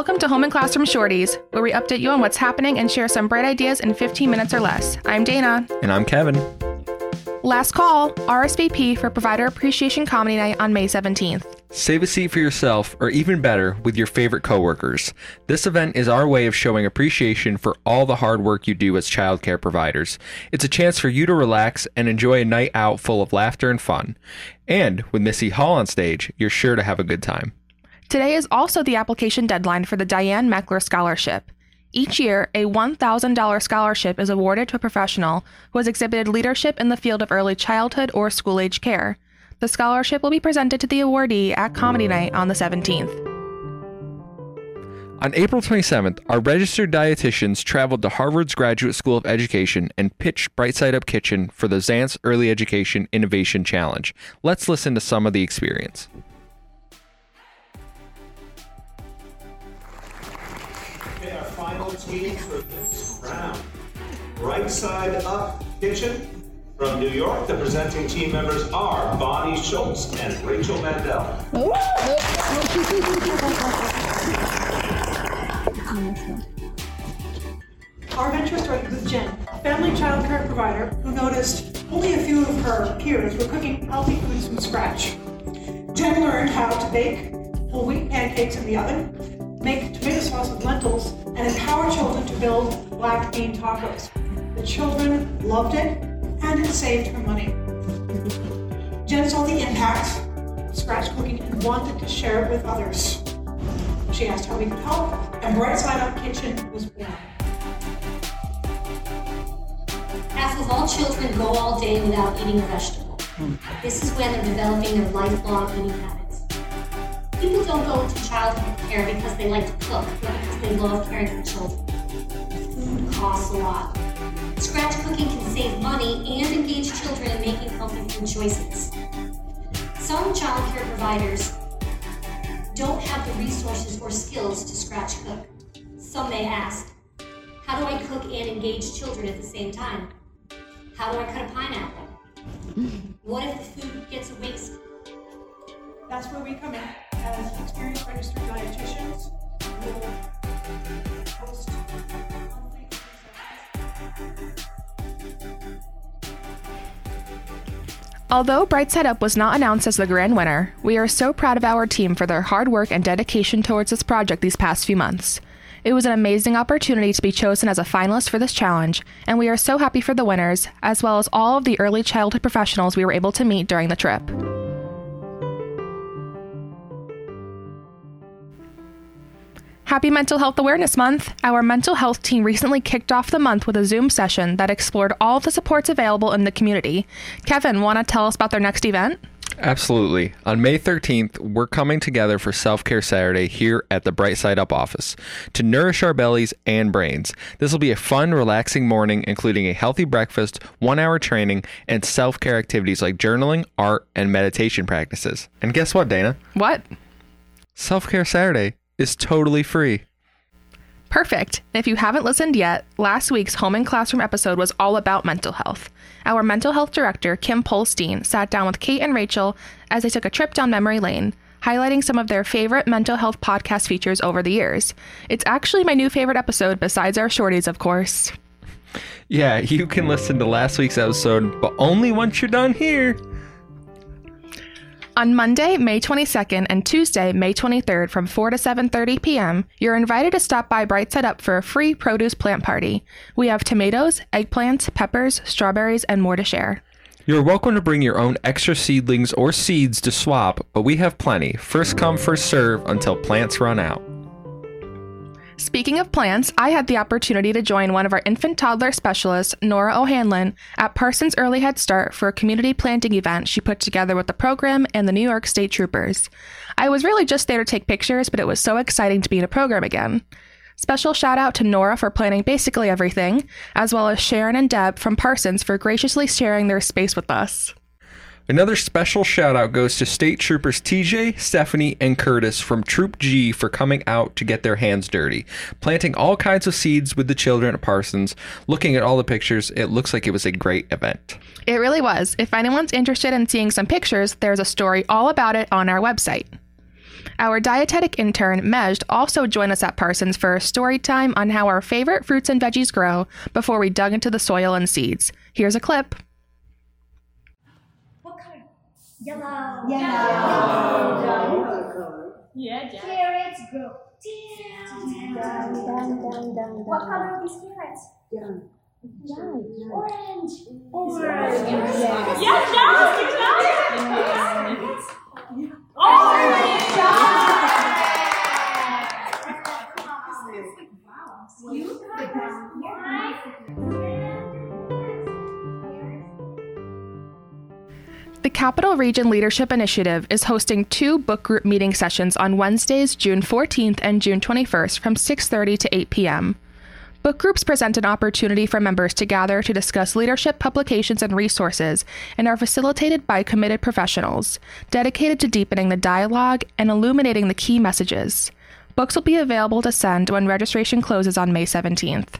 Welcome to Home and Classroom Shorties, where we update you on what's happening and share some bright ideas in 15 minutes or less. I'm Dana. And I'm Kevin. Last call RSVP for Provider Appreciation Comedy Night on May 17th. Save a seat for yourself, or even better, with your favorite coworkers. This event is our way of showing appreciation for all the hard work you do as childcare providers. It's a chance for you to relax and enjoy a night out full of laughter and fun. And with Missy Hall on stage, you're sure to have a good time. Today is also the application deadline for the Diane Meckler Scholarship. Each year, a $1,000 scholarship is awarded to a professional who has exhibited leadership in the field of early childhood or school age care. The scholarship will be presented to the awardee at Comedy Night on the 17th. On April 27th, our registered dietitians traveled to Harvard's Graduate School of Education and pitched Brightside Up Kitchen for the Zaentz Early Education Innovation Challenge. Let's listen to some of the experience. Okay, our final team for this round. Brightside Up Kitchen from New York, the presenting team members are Bonnie Schultz and Rachel Mandel. Our venture started with Jen, family child care provider who noticed only a few of her peers were cooking healthy foods from scratch. Jen learned how to bake whole wheat pancakes in the oven, make tomato sauce with lentils, and empower children to build black bean tacos. The children loved it and it saved her money. Jen saw the impact of scratch cooking and wanted to share it with others. She asked how we could help, and Brightside Up Kitchen was born. Half of all children go all day without eating a vegetable. Hmm. This is when they're developing their lifelong eating habits. People don't go into childhood care because they like to cook, but because they love caring for children. Food costs a lot. Scratch cooking can save money and engage children in making healthy food choices. Some child care providers don't have the resources or skills to scratch cook. Some may ask, how do I cook and engage children at the same time? How do I cut a pineapple? What if the food gets wasted? That's where we come in as experienced registered dietitians. We'll host Although Brightside Up was not announced as the grand winner, we are so proud of our team for their hard work and dedication towards this project these past few months. It was an amazing opportunity to be chosen as a finalist for this challenge, and we are so happy for the winners, as well as all of the early childhood professionals we were able to meet during the trip. Happy Mental Health Awareness Month! Our mental health team recently kicked off the month with a Zoom session that explored all the supports available in the community. Kevin, want to tell us about their next event? Absolutely. On May 13th, we're coming together for Self Care Saturday here at the Brightside Up office to nourish our bellies and brains. This will be a fun, relaxing morning, including a healthy breakfast, one hour training, and self care activities like journaling, art, and meditation practices. And guess what, Dana? What? Self Care Saturday is totally free. Perfect. If you haven't listened yet, last week's Home and Classroom episode was all about mental health. Our mental health director, Kim Polstein, sat down with Kate and Rachel as they took a trip down memory lane, highlighting some of their favorite mental health podcast features over the years. It's actually my new favorite episode, besides our shorties, of course. Yeah, you can listen to last week's episode, but only once you're done here. On Monday, May 22nd and Tuesday, May 23rd from 4 to 7:30 p.m., you're invited to stop by Brightside Up for a free produce plant party. We have tomatoes, eggplants, peppers, strawberries, and more to share. You're welcome to bring your own extra seedlings or seeds to swap, but we have plenty. First come, first serve until plants run out. Speaking of plants, I had the opportunity to join one of our infant toddler specialists, Nora O'Hanlon, at Parsons Early Head Start for a community planting event she put together with the program and the New York State Troopers. I was really just there to take pictures, but it was so exciting to be in a program again. Special shout out to Nora for planning basically everything, as well as Sharon and Deb from Parsons for graciously sharing their space with us. Another special shout out goes to State Troopers TJ, Stephanie, and Curtis from Troop G for coming out to get their hands dirty, planting all kinds of seeds with the children at Parsons. Looking at all the pictures, it looks like it was a great event. It really was. If anyone's interested in seeing some pictures, there's a story all about it on our website. Our dietetic intern, Mej, also joined us at Parsons for a story time on how our favorite fruits and veggies grow before we dug into the soil and seeds. Here's a clip. Yellow. Yellow. Yeah, Jack. Carrots grow down, down, down, down, down. What color are these carrots? Down. Orange. Orange. Yes. Yeah, Jack. Good job. Oh, The Capital Region Leadership Initiative is hosting two book group meeting sessions on Wednesdays, June 14th and June 21st from 6:30 to 8 p.m. Book groups present an opportunity for members to gather to discuss leadership publications and resources and are facilitated by committed professionals, dedicated to deepening the dialogue and illuminating the key messages. Books will be available to send when registration closes on May 17th.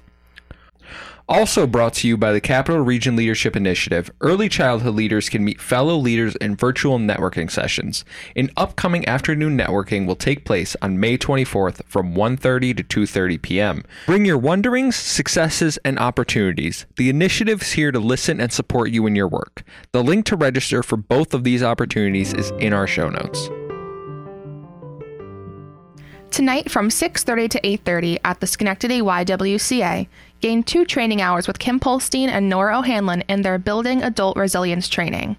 Also brought to you by the Capital Region Leadership Initiative, early childhood leaders can meet fellow leaders in virtual networking sessions. An upcoming afternoon networking will take place on May 24th from 1:30 to 2:30 p.m. Bring your wonderings, successes, and opportunities. The initiative is here to listen and support you in your work. The link to register for both of these opportunities is in our show notes. Tonight from 6:30 to 8:30 at the Schenectady YWCA, gain two training hours with Kim Polstein and Nora O'Hanlon in their Building Adult Resilience training.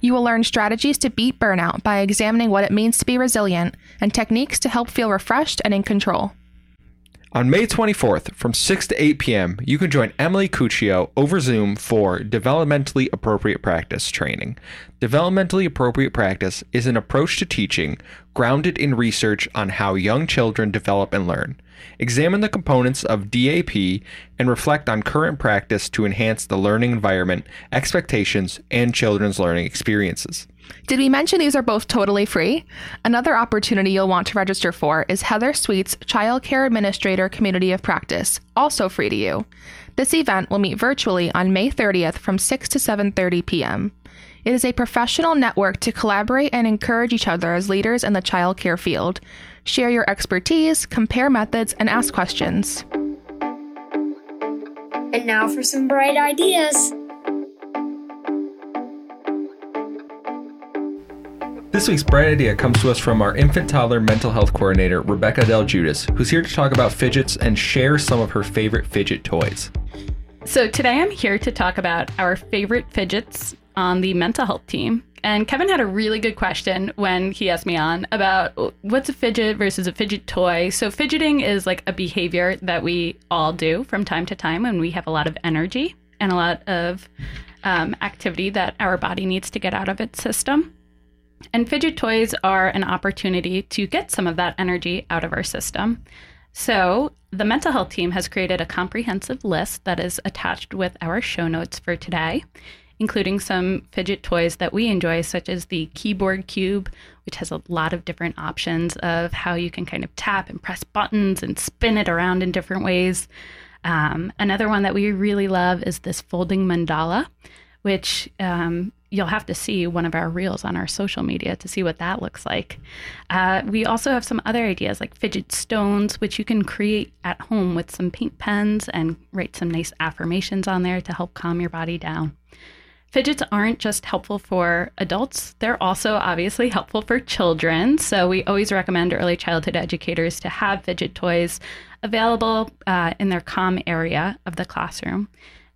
You will learn strategies to beat burnout by examining what it means to be resilient and techniques to help feel refreshed and in control. On May 24th, from 6 to 8 p.m., you can join Emily Cuccio over Zoom for Developmentally Appropriate Practice training. Developmentally appropriate practice is an approach to teaching grounded in research on how young children develop and learn. Examine the components of DAP and reflect on current practice to enhance the learning environment, expectations, and children's learning experiences. Did we mention these are both totally free? Another opportunity you'll want to register for is Heather Sweet's Child Care Administrator Community of Practice, also free to you. This event will meet virtually on May 30th from 6 to 7:30 p.m. It is a professional network to collaborate and encourage each other as leaders in the child care field. Share your expertise, compare methods, and ask questions. And now for some bright ideas. This week's bright idea comes to us from our infant toddler mental health coordinator, Rebecca Del Judas, who's here to talk about fidgets and share some of her favorite fidget toys. So today I'm here to talk about our favorite fidgets on the mental health team. And Kevin had a really good question when he asked me on about what's a fidget versus a fidget toy. So, fidgeting is like a behavior that we all do from time to time when we have a lot of energy and a lot of um, activity that our body needs to get out of its system. And fidget toys are an opportunity to get some of that energy out of our system. So, the mental health team has created a comprehensive list that is attached with our show notes for today including some fidget toys that we enjoy, such as the keyboard cube, which has a lot of different options of how you can kind of tap and press buttons and spin it around in different ways. Um, another one that we really love is this folding mandala, which um, you'll have to see one of our reels on our social media to see what that looks like. Uh, we also have some other ideas like fidget stones, which you can create at home with some paint pens and write some nice affirmations on there to help calm your body down. Fidgets aren't just helpful for adults, they're also obviously helpful for children. So, we always recommend early childhood educators to have fidget toys available uh, in their calm area of the classroom.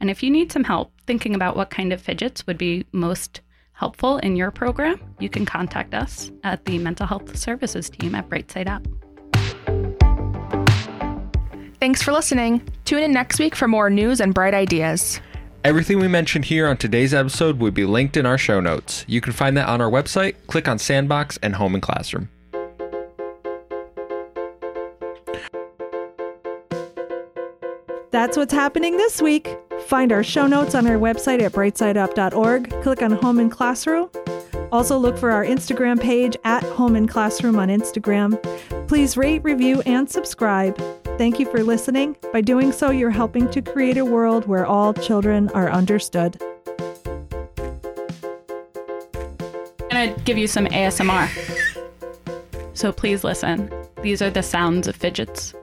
And if you need some help thinking about what kind of fidgets would be most helpful in your program, you can contact us at the Mental Health Services team at Brightside Up. Thanks for listening. Tune in next week for more news and bright ideas. Everything we mentioned here on today's episode will be linked in our show notes. You can find that on our website. Click on Sandbox and Home and Classroom. That's what's happening this week. Find our show notes on our website at brightsideup.org. Click on Home and Classroom. Also, look for our Instagram page at Home and Classroom on Instagram. Please rate, review, and subscribe. Thank you for listening. By doing so, you're helping to create a world where all children are understood. I'm going to give you some ASMR. So please listen. These are the sounds of fidgets.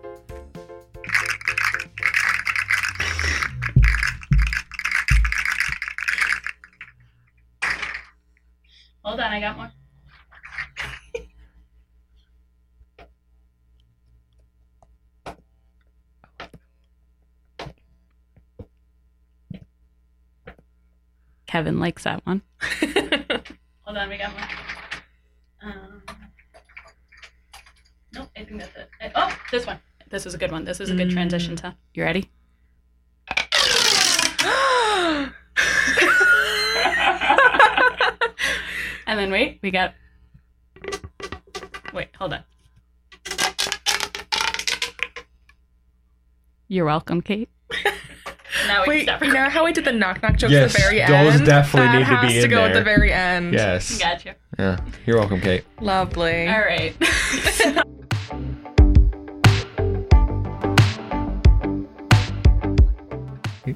Kevin likes that one. Hold on, we got more. Um, nope, I think that's it. I- oh, this one. This is a good one. This is a good transition to. You ready? and then wait, we got. Wait, hold on. You're welcome, Kate. now we Wait, can stop you know how we did the knock knock jokes Yes, at the very those end? definitely that need to has be to in go at there. the very end. Yes. Gotcha. Yeah. You're welcome, Kate. Lovely. All right.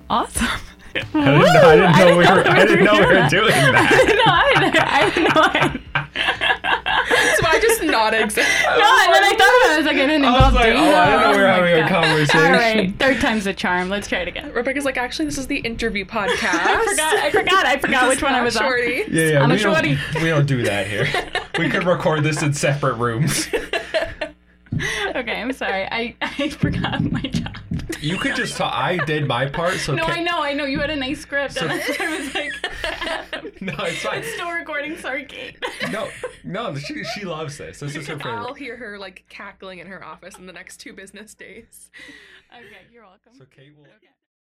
awesome. I didn't know, I didn't know we were. I didn't know we were doing I that. didn't know either. I didn't know either. So I just nodded. No, and then I thought about it. I was like, I didn't I involve was like, doing oh, I that. didn't know we were oh my having a conversation. All right, third time's a charm. Let's try it again. Rebecca's like, actually, this is the interview podcast. I forgot. I forgot. I forgot which one I was on. Yeah, yeah. I'm a we, don't, we don't do that here. We could record this in separate rooms. Okay, I'm sorry. I, I forgot my job. You could just talk. I did my part, so No, Ka- I know. I know. You had a nice script, So- and I was like, No, it's fine. it's still recording. Sorry, Kate. No, no. She she loves this. This is her favorite. I'll hear her like cackling in her office in the next two business days. Okay, you're welcome. So Kate will. Okay.